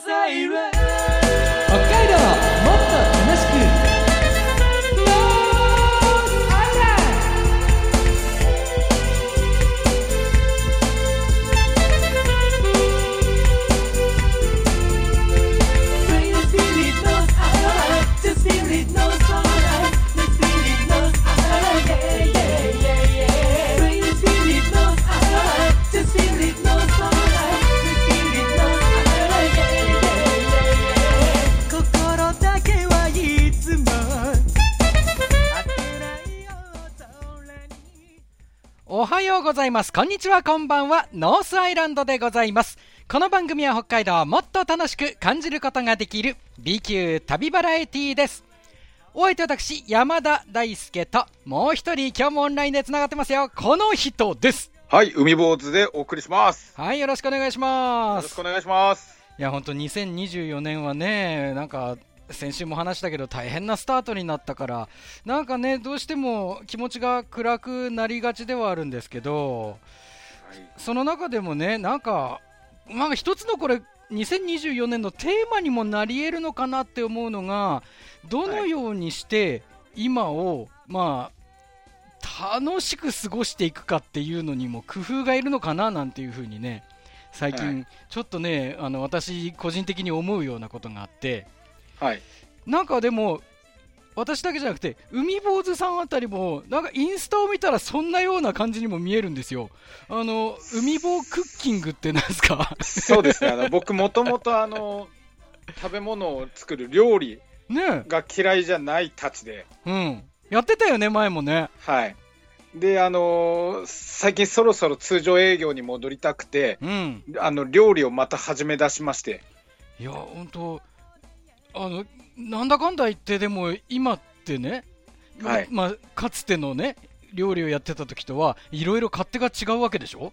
北海道はようございます。こんにちは、こんばんは。ノースアイランドでございます。この番組は北海道をもっと楽しく感じることができる B 級旅バラエティーです。お相手私、山田大輔と、もう一人今日もオンラインで繋がってますよ。この人です。はい、海坊主でお送りします。はい、よろしくお願いしよますろしく。お願いします。いや、本当2024年はね、なんか、先週も話したけど大変なスタートになったから、なんかね、どうしても気持ちが暗くなりがちではあるんですけど、その中でもね、なんか、なんか一つのこれ、2024年のテーマにもなり得るのかなって思うのが、どのようにして今を、まあ、楽しく過ごしていくかっていうのにも工夫がいるのかななんていうふうにね、最近、はい。ちょっとね、あの私、個人的に思うようなことがあって、はい。なんかでも、私だけじゃなくて、海坊主さんあたりも、なんかインスタを見たらそんなような感じにも見えるんですよ。あの、海坊クッキングってなんですか？そうですね。あの、僕もともとあの、食べ物を作る料理ねが嫌いじゃないたちで、え。うん。やってたよね、前もね。はい。で、あの最近そろそろ通常営業に戻りたくて、うん。あの、料理をまた始め出しまして、いや、本当あの、なんだかんだ言って、でも今ってね、はいまあ、かつてのね、料理をやってた時とは、いろいろ勝手が違うわけでしょ？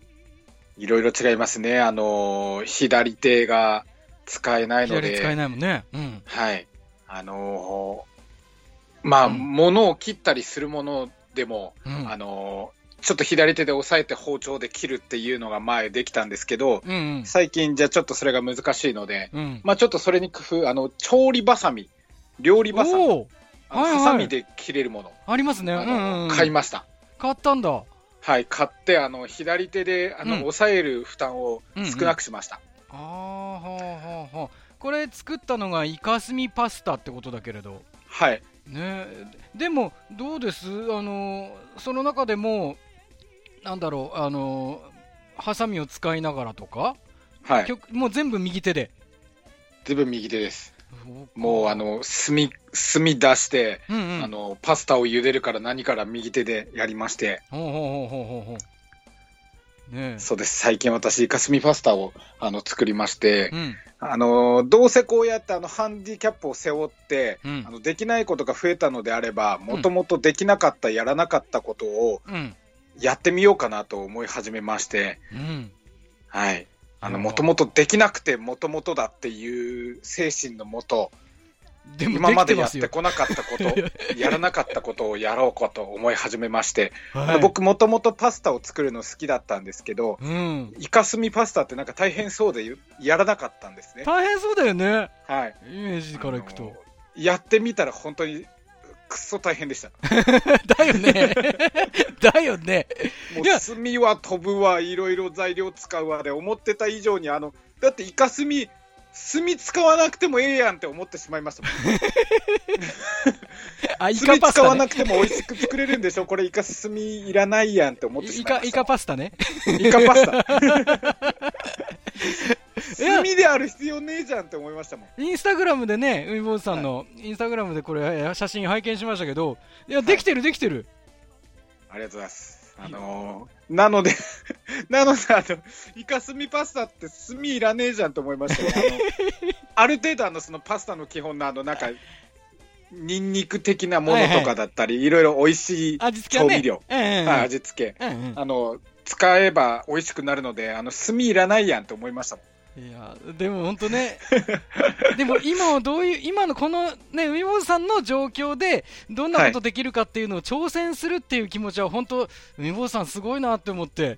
いろいろ違いますね。あの左手が使えないので、左使えないもんね。うん。はい。あのまあ、うん物を切ったりするものでも、うんあのちょっと左手で押さえて包丁で切るっていうのが前できたんですけど、うんうん。最近じゃちょっとそれが難しいので、うん。まあちょっとそれに工夫、あの、調理バサミ、料理バサミ、おおあのはいはいハサミで切れるもの、ありますね。うあんうん。買いました。買ったんだ。はい、買って、あの、左手で、あの、うん押さえる負担を少なくしました。ああ、はあはあはあ。これ作ったのがイカスミパスタってことだけれど。はい。ねでも、どうです？あの、その中でも、なんだろう、あの、ハサミを使いながらとか、はい。極もう全部右手で。全部右手です。もう、あ、の、炭、炭出して、うんうん。あの、パスタを茹でるから何から右手でやりまして、ほうほうほうほうほうほう。ねそうです。最近私、イカスミパスタを、あの、作りましてえ。、うん。あの、どうせこうやって、あの、ハンディキャップを背負って、うんあの、できないことが増えたのであれば、もともとできなかった、やらなかったことを、うん。やってみようかなと思い始めまして、うん。はい。あの、もともとできなくて、もともとだっていう精神のもと、でも今までやってこなかったこと、やらなかったことをやろうかと思い始めまして、あはいの僕もともとパスタを作るの好きだったんですけど、うん。イカスミパスタってなんか大変そうでやらなかったんですね。大変そうだよね。はい。イメージからいくと。やってみたら本当にくっそ大変でした。だよね。だよね。もう炭は飛ぶわ、いろいろ材料使うわで、思ってた以上に、あの、だってイカスミ、炭使わなくてもええやんって思ってしまいましたもん。あ、イカ炭パスタ、ね。使わなくても美味しく作れるんでしょ？これイカスミいらないやんって思ってしイカ、イまいました。カパスタね。イカパスタ。炭である必要ねえじゃんって思いましたもん。インスタグラムでね、海坊主さんの、インスタグラムでこれ、写真拝見しましたけど、いや、できてる、できてる。ありがとうございます。あのーなので、なので、あの、イカスミパスタって炭いらねえじゃんと思いましたね。あの ある程度、あの、そのパスタの基本の、あの、なんか、ニンニク的なものとかだったり、いろいろ美味しい。調味料、うんうんうん。はい味付け、うんうんあの、使えば美味しくなるので、あの、炭いらないやんと思いましたもん。いや、でも本当ね、でも今はどういう、今のこのね、海坊主さんの状況で、どんなことできるかっていうのを挑戦するっていう気持ちは、本当、海坊主さんすごいなって思って。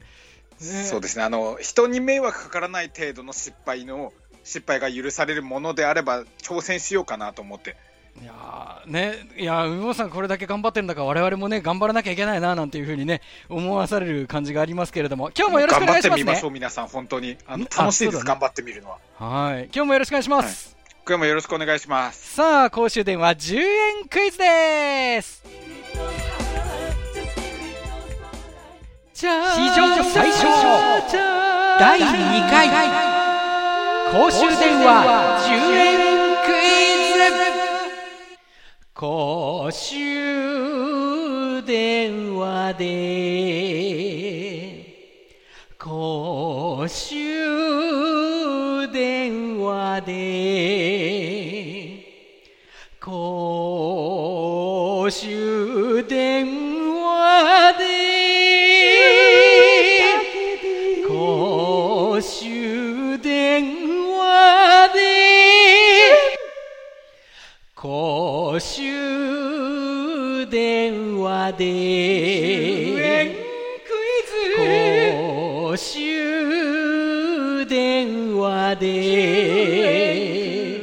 ねそうですね。あの、人に迷惑かからない程度の失敗の失敗が許されるものであれば挑戦しようかなと思って。いやーね、いやー海坊さん、これだけ頑張ってるんだから、我々もね、頑張らなきゃいけないななんていうふうにね、思わされる感じがありますけれども、今日もよろしくお願いしますね頑張ってみましょ。う、皆さん、本当に。あの楽しいです、ね頑張ってみるのは。はい、今日もよろしくお願いします。今日もよろしくお願いします。さあ、公衆電話10円クイズです。史上最小第2回公衆電話10円公衆電話で公衆電話で。で。公衆電話で。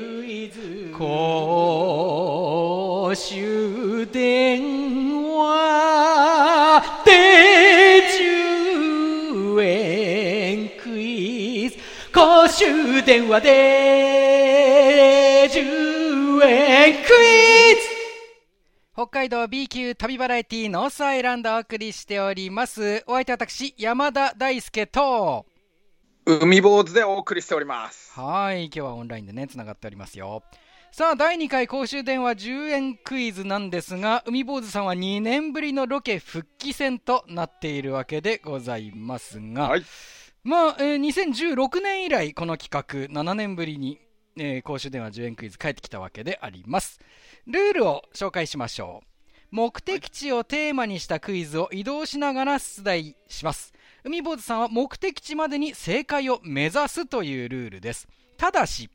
公衆電話で。10円クイズ公衆電話で。10円クイズ北海道 B 級旅バラエティノースアイランドをお送りしております。お相手は私、山田大輔と、海坊主でお送りしております。はい、今日はオンラインでね、つながっておりますよ。さあ、第2回公衆電話10円クイズなんですが、海坊主さんは2年ぶりのロケ復帰戦となっているわけでございますが、はい。まあ、えー2016年以来、この企画、7年ぶりに、えー公衆電話10円クイズ帰ってきたわけであります。ルールを紹介しましょう。目的地をテーマにしたクイズを移動しながら出題します。海坊主さんは目的地までに正解を目指すというルールです。ただし、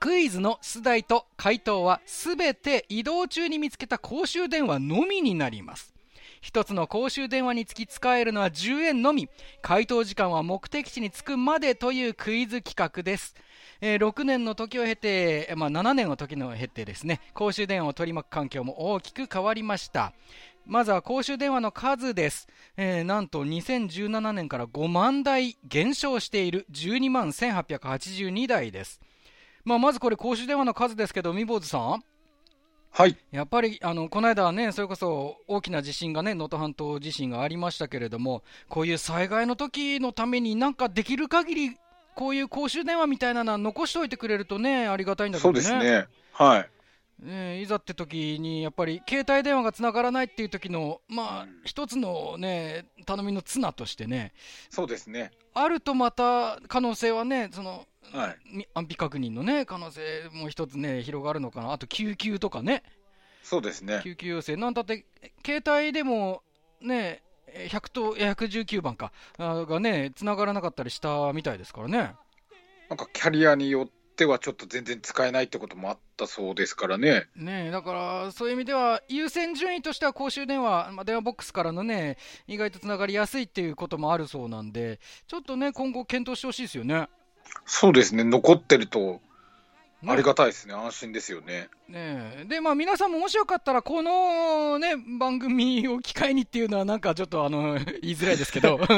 クイズの出題と回答はすべて移動中に見つけた公衆電話のみになります。一つの公衆電話につき使えるのは10円のみ。回答時間は目的地に着くまでというクイズ企画です。えー6年の時を経て、えーまあ、7年の時の経てですね、公衆電話を取り巻く環境も大きく変わりました。まずは公衆電話の数です。えーなんと2017年から5万台減少している12万1882台です。まあ、まずこれ公衆電話の数ですけど、海坊主さんはい。やっぱりあのこの間はね、それこそ大きな地震がね、能登半島地震がありましたけれども、こういう災害の時のために、なんかできる限り、こういう公衆電話みたいなのは残しておいてくれるとね、ありがたいんだけそうどね。ですね。はい。ねいざって時に、やっぱり携帯電話がつながらないっていう時の、まあ、一つのね、頼みの綱としてね、そうですね。あるとまた可能性はね、その、はい。み安否確認のね、可能性も一つね、広がるのかな。あと救急とかね。そうですね。救急要請、なんだって、携帯でもね、えー100とえー119番かあがね、繋がらなかったりしたみたいですからね。なんかキャリアによってはちょっと全然使えないってこともあったそうですからね。ねえだから、そういう意味では、優先順位としては公衆電話、まあ、電話ボックスからのね、意外とつながりやすいっていうこともあるそうなんで、ちょっとね、今後検討してほしいですよね。そうですね。残ってるとねありがたいですね。安心ですよね。ねえで、まあ、皆さんももしよかったら、このね、番組を機会にっていうのは、なんかちょっとあの、言いづらいですけど。まあ、よ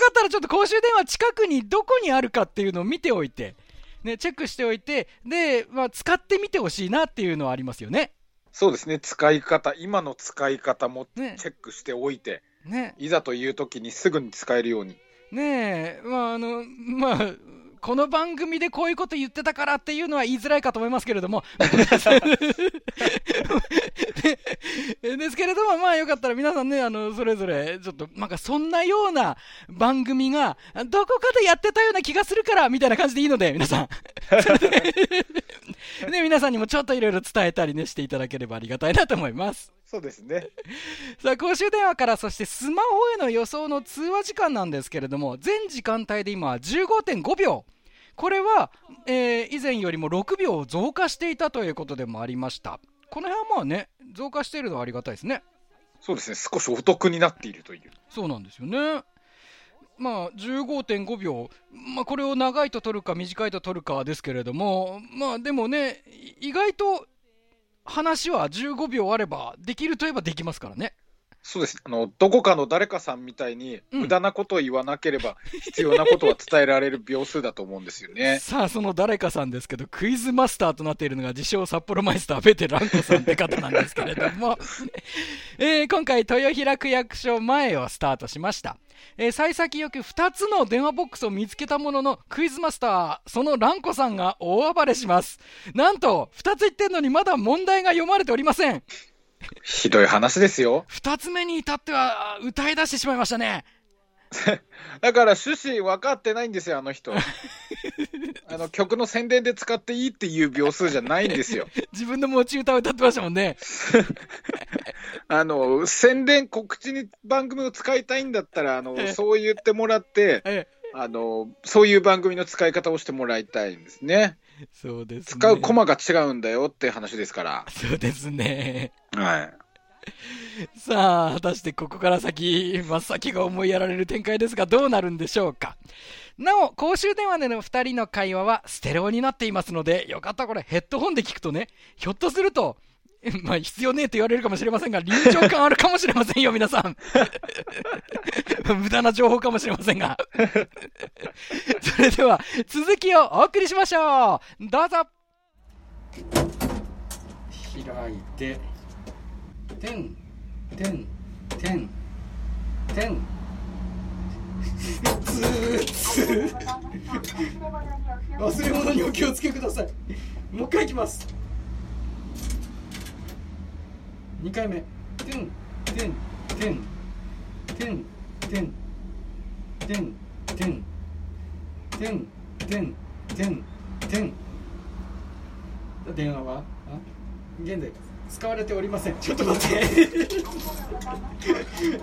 かったらちょっと公衆電話近くにどこにあるかっていうのを見ておいて、ね、チェックしておいて、で、まあ、使ってみてほしいなっていうのはありますよね。そうですね。使い方、今の使い方もチねェックしておいて、ね、いざという時にすぐに使えるように。ねえ、まあ、あの、まあ、この番組でこういうこと言ってたからっていうのは言いづらいかと思いますけれども。でですけれども、まあよかったら皆さんね、あの、それぞれ、ちょっと、なんかそんなような番組が、どこかでやってたような気がするから、みたいな感じでいいので、皆さん。でね、皆さんにもちょっといろいろ伝えたりね、していただければありがたいなと思います。そうですね。さあ公衆電話からそしてスマホへの予想の通話時間なんですけれども全時間帯で今は15.5秒これは、えー以前よりも6秒増加していたということでもありましたこの辺はまあね増加しているのはありがたいですねそうですね。少しお得になっているという。そうなんですよねまあ、15.5秒、まあ、これを長いと取るか短いと取るかですけれども、まあ、でもね、い意外と話は15秒あれば、できるといえばできますからね。そうです。あの、どこかの誰かさんみたいに、うん無駄なことを言わなければ、必要なことは伝えられる秒数だと思うんですよね。さあ、その誰かさんですけど、クイズマスターとなっているのが自称札幌マイスターベテランコさんって方なんですけれども、えー今回、豊平区役所前をスタートしました。えー幸先よく2つの電話ボックスを見つけたものの、クイズマスター、そのランコさんが大暴れします。なんと、2つ言ってんのにまだ問題が読まれておりません。ひどい話ですよ。2つ目に至っては、歌い出してしまいましたね。だから趣旨分かってないんですよ、あの人。あの曲の宣伝で使っていいっていう秒数じゃないんですよ。自分の持ち歌を歌ってましたもんね。あの宣伝、告知に番組を使いたいんだったら、あのええそう言ってもらってえあの、そういう番組の使い方をしてもらいたいんですね。え そうですね。使うコマが違うんだよって話ですから。そうですね。はい。さあ、果たしてここから先、真っ先が思いやられる展開ですが、どうなるんでしょうか。なお、公衆電話での2人の会話はステレオになっていますので、よかったらこれヘッドホンで聞くとね、ひょっとすると、まあ、必要ねえと言われるかもしれませんが、臨場感あるかもしれませんよ、皆さん。無駄な情報かもしれませんが。それでは、続きをお送りしましょう。どうぞ。開いて、てん、てん、てん、てん。つーつー。忘れ物にお気をつけください。もう一回いきます。二回目。てん、てん、てん、てん、てん、てん、てん、てん、てん、てん、てん。電話は？現在使われておりません。ちょっと待って。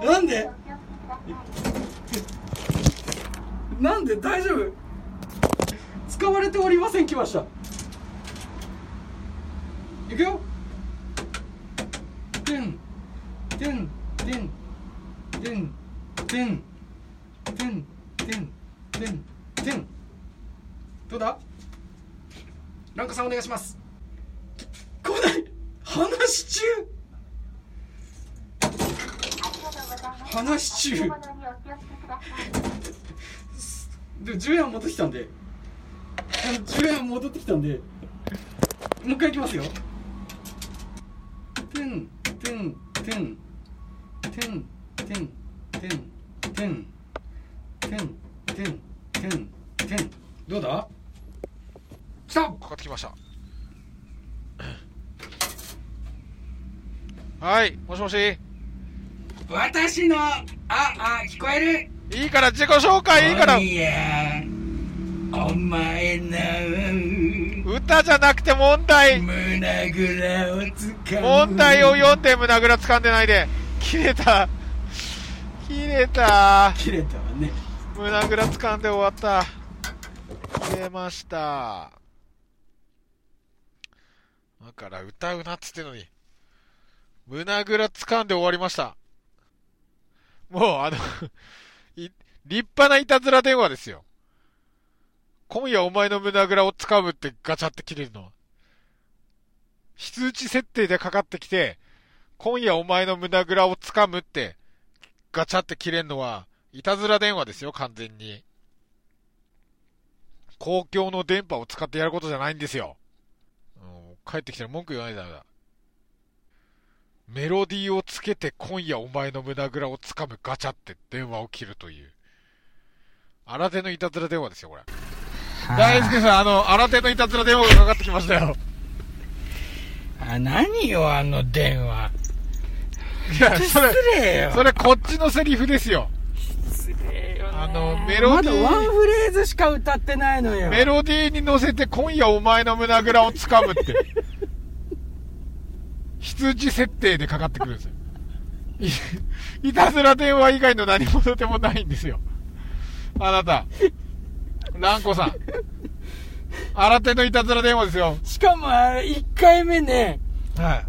なんで？なんで？大丈夫？使われておりません。来ました。いくよ。てんてんてんてんてん。てんてんてんてん。どうだ？ランカさんお願いします。来ない話中。話中。で10円戻ってきたんで。10円戻ってきたんで。もう一回いきますよ。てんてんてん。てんてんてん。てんてんてんてんてんどうだ？来た！かかってきました。はいもしもし。私のああ聞こえる？いいから自己紹介いいから。いやお前の。歌じゃなくて問題。胸ぐらをつかむ。問題を読んで胸ぐら掴んでないで切れた切れた。切れたわね。胸ぐら掴んで終わった。切れました。だから歌うなっつってんのに。胸ぐら掴んで終わりました。もうあのい立派ないたずら電話ですよ。今夜お前の胸ぐらを掴むってガチャって切れるのは。非通知設定でかかってきて今夜お前の胸ぐらを掴むってガチャって切れるのは、いたずら電話ですよ、完全に。公共の電波を使ってやることじゃないんですよ。うん帰ってきたら文句言わないとダメだ。メロディーをつけて今夜お前の胸ぐらを掴むガチャって電話を切るという。新手のいたずら電話ですよ、これ。大輔さん、あの、新手のいたずら電話がかかってきましたよ。あ何よあの電話いや、それ、失礼よそれこっちのセリフですよ。失礼よねあのメロディーまだワンフレーズしか歌ってないのよメロディーに乗せて今夜お前の胸ぐらを掴むって。羊設定でかかってくるんですよ。い いたずら電話以外の何者でもないんですよ。あなた。ランコさん。新手のいたずら電話ですよ。しかもあれ1回目ねはい。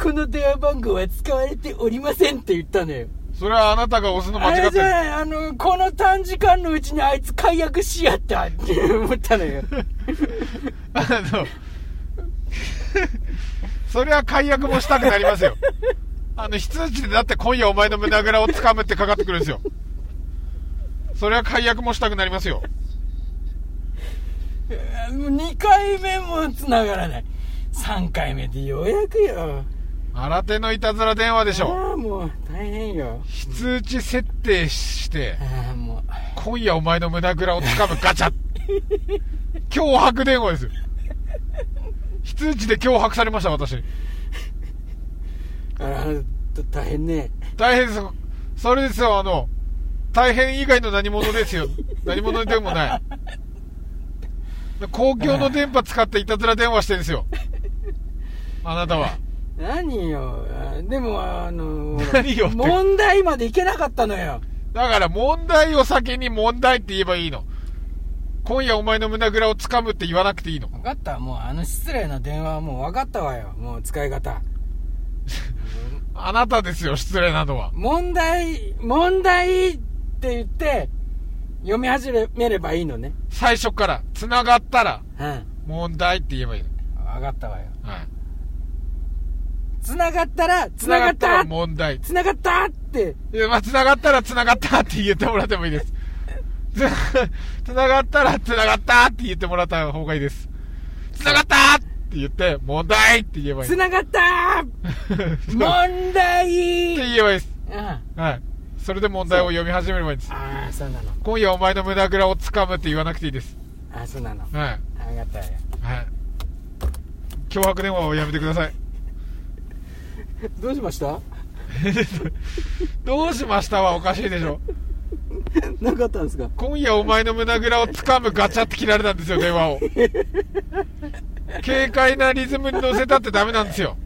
この電話番号は使われておりませんって言ったのよそれはあなたが押すの間違ってる。ゃあの、この短時間のうちにあいつ解約しやったって思ったのよ。あの、それは解約もしたくなりますよ。あの、非通知でだって今夜お前の胸ぐらを掴むってかかってくるんですよ。それは解約もしたくなりますよ。もう2回目も繋がらない。3回目でようやくよ。新手のいたずら電話でしょ。ああ、もう大変よ。非通知設定して、ああ、もう。今夜お前の胸ぐらを掴むガチャ。脅迫電話ですよ。非通知で脅迫されました、私。あら、大変ね。大変ですよ。それですよ、あの、大変以外の何者ですよ。何者でもない。公共の電波使っていたずら電話してるんですよ。あなたは。何よ。あでも、あの、何よ問題までいけなかったのよ。だから問題を先に問題って言えばいいの。今夜お前の胸ぐらを掴むって言わなくていいの。分かった。もうあの失礼な電話はもう分かったわよ。もう使い方。あなたですよ、失礼なのは。問題、問題って言って、読み始めればいいのね。最初から、繋がったら、うん。問題って言えばいいの。分かったわよ。はい。繋がったら、繋がったら問題。繋がったって、いや、まあ、繋がったら繋がったって言ってもらってもいいです。つ 繋がったら繋がったって言ってもらった方がいいです。繋がったって言って、問題って言えばいい。繋がった って問題言えばいいです。あはい。それで問題を読み始めればいいんです。あー、そうなの。今夜お前の胸ぐらを掴むって言わなくていいです。あー、そうなの。はい。あ分かったわよ。はい。脅迫電話をやめてください。どうしました？どうしましたはおかしいでしょ。なかったんですか？今夜お前の胸ぐらを掴むガチャって切られたんですよ、電話を。軽快なリズムに乗せたってダメなんですよ。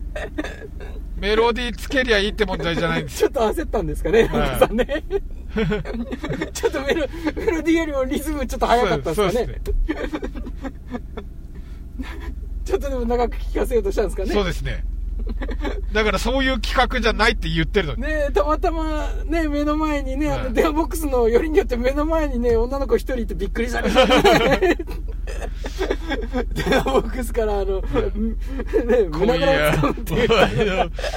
メロディーつけりゃいいって問題じゃないんですちょっと焦ったんですかね、はいね。ちょっとメロメロディーよりもリズムちょっと速かったですかね。ちょっとでも長く聞かせようとしたんですかね。そうですね。だからそういう企画じゃないって言ってるのに。ねたまたまね、目の前にね、あはいの電話ボックスのよりによって目の前にね、女の子一人いてびっくりされた、ね。電話ボックスからあの、ね、今胸ぐら夜を掴むっていう。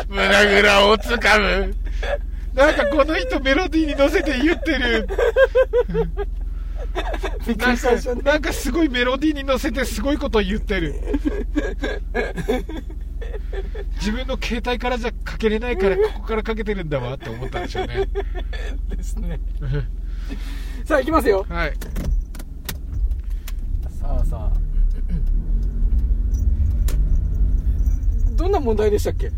胸ぐらを掴む。なんかこの人メロディーに乗せて言ってる。なんか。なんかすごいメロディーに乗せてすごいことを言ってる。自分の携帯からじゃかけれないから ここからかけてるんだわって思ったんでしょうね。ですね。さあ、行きますよ。はい。さあさあ。どんな問題でしたっけ？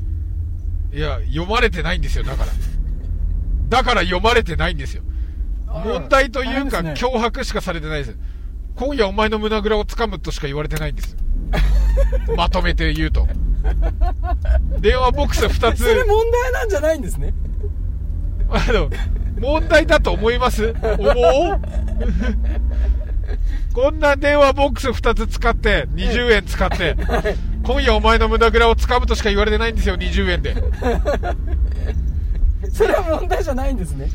いや、読まれてないんですよ、だから。だから読まれてないんですよ。問題というか、ね脅迫しかされてないです。今夜お前の胸ぐらを掴むとしか言われてないんです。まとめて言うと。電話ボックス2つそ、れ問題なんじゃないんですね。あの、問題だと思います？思う？こんな電話ボックス2つ使って、20円使って、今夜お前の胸ぐらを掴むとしか言われてないんですよ、20円で。それは問題じゃないんですね。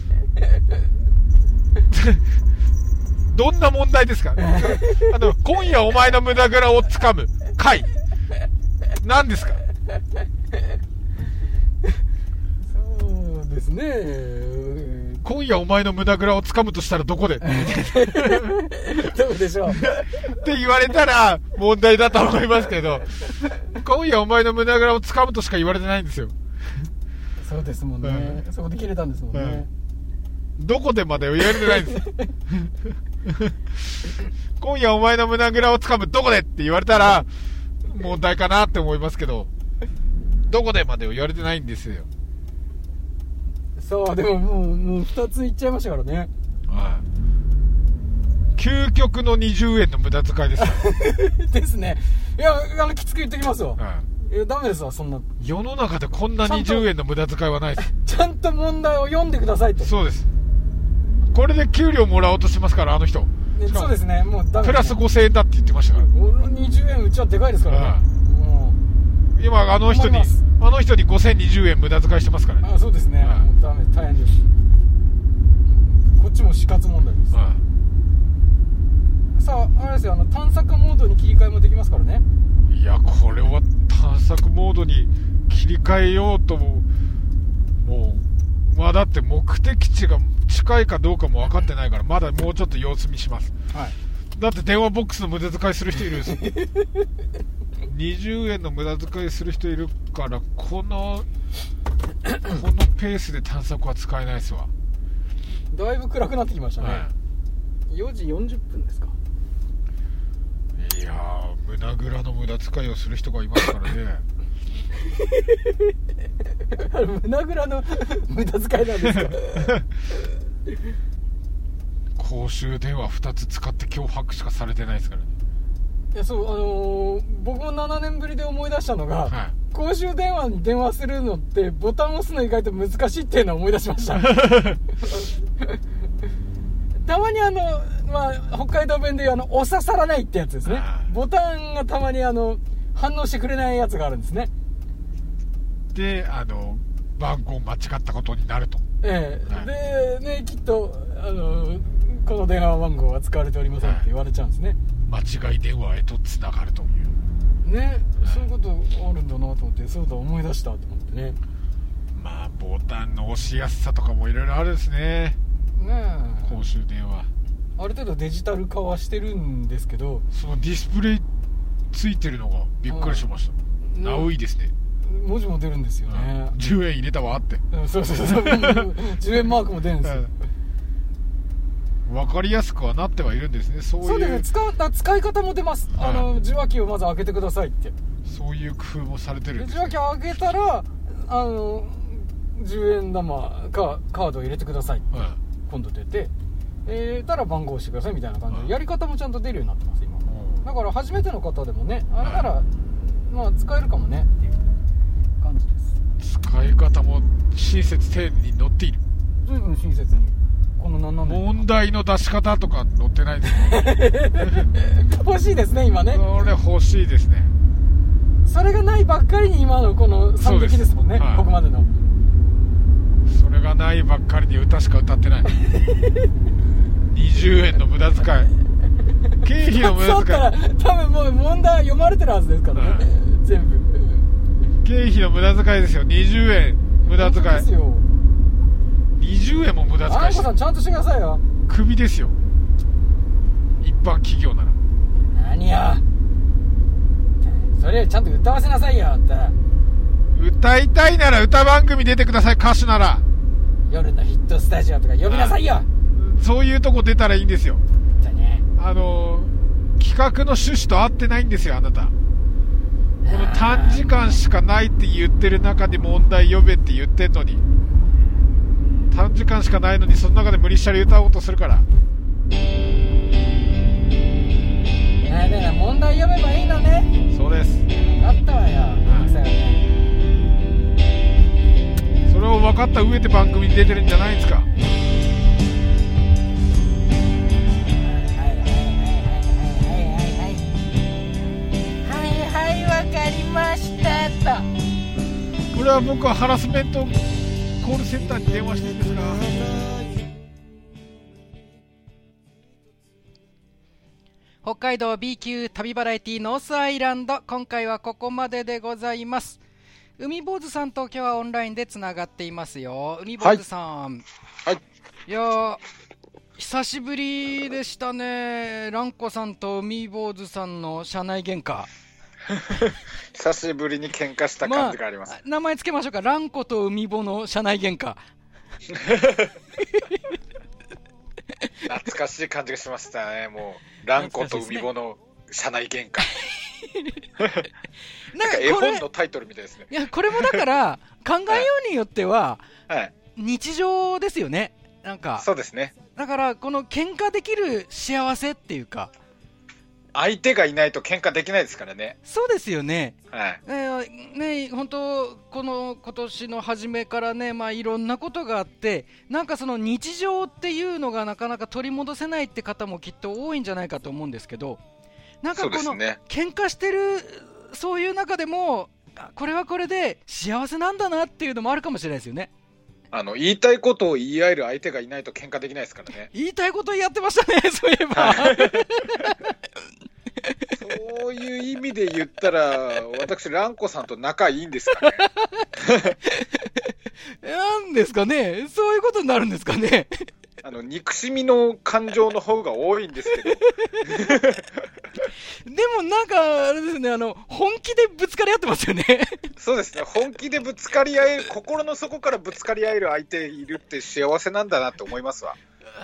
どんな問題ですか あの、今夜お前の胸ぐらを掴む回。何ですか？そうですね。うん今夜お前の胸ぐらを掴むとしたらどこで？っ てどうでしょう。言われたら問題だと思いますけど、今夜お前の胸ぐらを掴むとしか言われてないんですよ。そうですもんね。そこで切れたんですもんね。どこでまで言われてないんです。今夜お前の胸ぐらを掴むどこでって言われたら問題かなって思いますけど、どこでまで言われてないんですよ。そう、でももう、もう二ついっちゃいましたからね。はい。究極の20円の無駄遣いですよ。ですね。いや、あの、きつく言ってきますわ。はいいや、ダメですわ、そんな。世の中でこんなちゃんと20円の無駄遣いはないです。ちゃんと問題を読んでくださいと。そうです。これで給料もらおうとしますから、あの人。そうですね、もうダメプラス5000円だって言ってましたから。俺の20円うちはでかいですからね。はも今あの人にあの人に5020円無駄遣いしてますからね、あそうですね、うダメ大変です。こっちも死活問題です、はさああれですよあの探索モードに切り替えもできますからね。い、いやこれは探索モードに切り替えようとももうまあだって目的地が近いかどうかも分かってないからまだもうちょっと様子見します。はい。だって電話ボックスの無駄遣いする人いるんですよ。20円の無駄遣いする人いるからこのこのペースで探索は使えないですわ、だいぶ暗くなってきましたね、は4時40分ですか。い、いやー胸ぐらの無駄遣いをする人がいますからね 胸ぐらの無駄遣いなんですか？公衆電話2つ使って脅迫しかされてないですからね。いやそうあのー僕も7年ぶりで思い出したのが、はい。公衆電話に電話するのってボタンを押すの意外と難しいっていうのを思い出しました。たまにあの、まあ、北海道弁でいうあのお刺さらないってやつですね。はい。ボタンがたまにあの反応してくれないやつがあるんですねであの番号間違ったことになると。ええ。はい。でねきっとあのこの電話番号は使われておりませんって言われちゃうんですね、間違い電話へとつながるという。ねそういうことあるんだなと思ってそうだ思い出したと思ってね。まあボタンの押しやすさとかもいろいろあるんですね。ねえ。公衆電話。ある程度デジタル化はしてるんですけど。そのディスプレイついてるのがびっくりしました、うんナウイですね、文字も出るんですよね、10円入れたわって。うんそうそうそう。10円マークも出るんですよ、分かりやすくはなってはいるんですね。そうそういうですね。使使い方も出ます、はい。あの受話器をまず開けてくださいって。そういう工夫もされてるでんです、ね。受話器開けたらあの10円玉かカードを入れてくださいはい。今度出て。えー、たら番号を押してくださいみたいな感じはい。でやり方もちゃんと出るようになってます今。うん。だから初めての方でもねあれならまあ使えるかもね。っていう感じです。使い方も親切丁寧に載っている。随分親切に。この7年。問題の出し方とか載ってないです 欲しいですね今ね。それ欲しいですね。それがないばっかりに今のこの惨劇ですもんね、はいここまでの。それがないばっかりに歌しか歌ってない。20円の無駄遣い。経費の無駄遣い。ら多分もう問題読まれてるはずですからね、はい。全部経費の無駄遣いですよ。20円。無駄遣い。ですよ。20円も無駄あ遣いし。てんこさんちゃんとしてくださいよ。クビですよ。一般企業なら。何よそれよりちゃんと歌わせなさいよ歌いたいなら歌番組出てください。歌手なら。夜のヒットスタジオとか呼びなさいよ。そういうとこ出たらいいんですよ。ね。あのー企画の趣旨と合ってないんですよあなたこの短時間しかないって言ってる中で問題呼べって言ってんのに短時間しかないのにその中で無理したり歌おうとするから。あだから問題読めばいいのね。そうです。あったわようよね。それを分かった上で番組に出てるんじゃないですかはいはいわかりましたと。これは僕はハラスメントコールセンターに電話してるんですが。北海道 B 級旅バラエティノースアイランド。今回はここまででございます。海坊主さんと今日はオンラインでつながっていますよ。海坊主さん。はい。い。やー久しぶりでしたね。蘭子さんと海坊主さんの社内喧嘩 久しぶりに喧嘩した感じがあります。名前つけましょうか蘭子と海坊の社内喧嘩懐かしい感じがしましたね、もう。ランコと海ボの社内喧嘩。ななんか絵本のタイトルみたいですね。いやこれもだから考えようによってははい。日常ですよねなんかそうですね。だからこの喧嘩できる幸せっていうか相手がいないと喧嘩できないですからね。そうですよねはい。えーね本当この今年の初めからねまあいろんなことがあってなんかその日常っていうのがなかなか取り戻せないって方もきっと多いんじゃないかと思うんですけどなんかこの。喧嘩してるそういう中でもあこれはこれで幸せなんだなっていうのもあるかもしれないですよね。あの、言いたいことを言い合える相手がいないと喧嘩できないですからね。言いたいことやってましたね、そういえば。そういう意味で言ったら、私、蘭子さんと仲いいんですかね。なんですかねそういうことになるんですかねあの、憎しみの感情の方が多いんですけど、でもなんか、あれですね、あの、本気でぶつかり合ってますよね。そうですね、本気でぶつかり合える、心の底からぶつかり合える相手いるって幸せなんだなって思いますわ。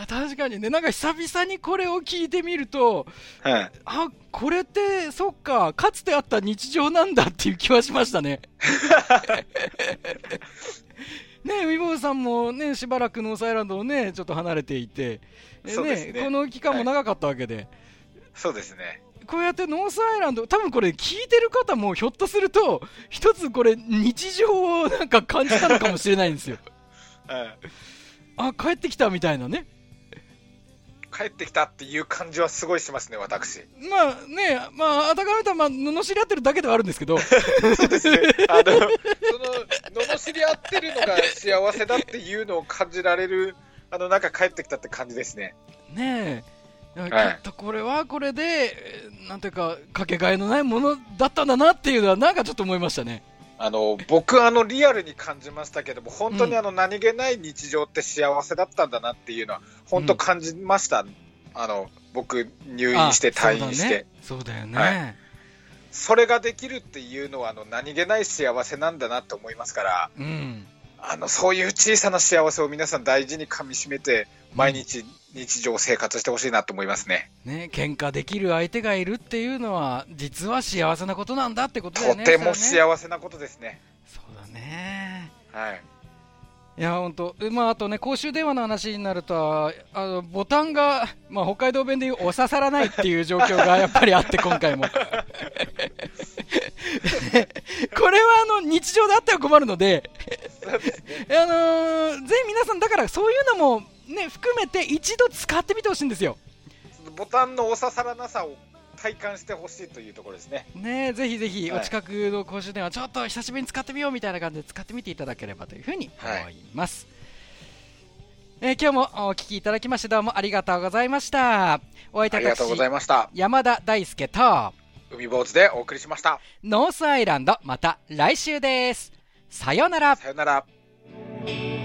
確かにね、なんか久々にこれを聞いてみると、はい。あ、これって、そっか、かつてあった日常なんだっていう気はしましたね。ねうみぼーさんもね、しばらくノースアイランドをね、ちょっと離れていて、えそうですねこの期間も長かったわけで、そうですね。こうやってノースアイランド、多分これ聞いてる方もひょっとすると、一つこれ日常をなんか感じたのかもしれないんですよ。はいあ、帰ってきたみたいなね。帰ってきたっていう感じはすごいしますね、私。まあね、まあ、あたかめたまあ、罵り合ってるだけではあるんですけど、そうですね。あの、その、罵り合ってるのが幸せだっていうのを感じられる、あの、なんか帰ってきたって感じですね。ねえ、はいきっとこれはこれで、えーなんていうか、かけがえのないものだったんだなっていうのは、なんかちょっと思いましたね。あの、僕、あの、リアルに感じましたけども、本当にあの、何気ない日常って幸せだったんだなっていうのは、本当感じました。あの、僕、入院してあ退院して。そうだよね。はいそれができるっていうのは、あの、何気ない幸せなんだなって思いますから、うん。あの、そういう小さな幸せを皆さん大事に噛み締めて、毎日、日常生活してほしいなと思いますね。ね、喧嘩できる相手がいるっていうのは、実は幸せなことなんだってことだよね。とても幸せなことですね。そうだね。はい。いや、本当、まあ、あとね、公衆電話の話になると、あのボタンが、まあ、北海道弁でいう、お刺さらないっていう状況が やっぱりあって、今回も。これはあの日常であっては困るので。あのーぜひ皆さん、だからそういうのも、ね、含めて一度使ってみてほしいんですよ。ボタンのお刺さらなさを体感してほしいというところですね。ね、ぜひぜひはいお近くの公衆電話、ちょっと久しぶりに使ってみようみたいな感じで使ってみていただければというふうに思います。えー今日もお聞きいただきましてどうもありがとうございました。お相手はありがとうござい私、ました。山田大輔と海坊主でお送りしました。ノースアイランドまた来週です。さようなら。さよなら。「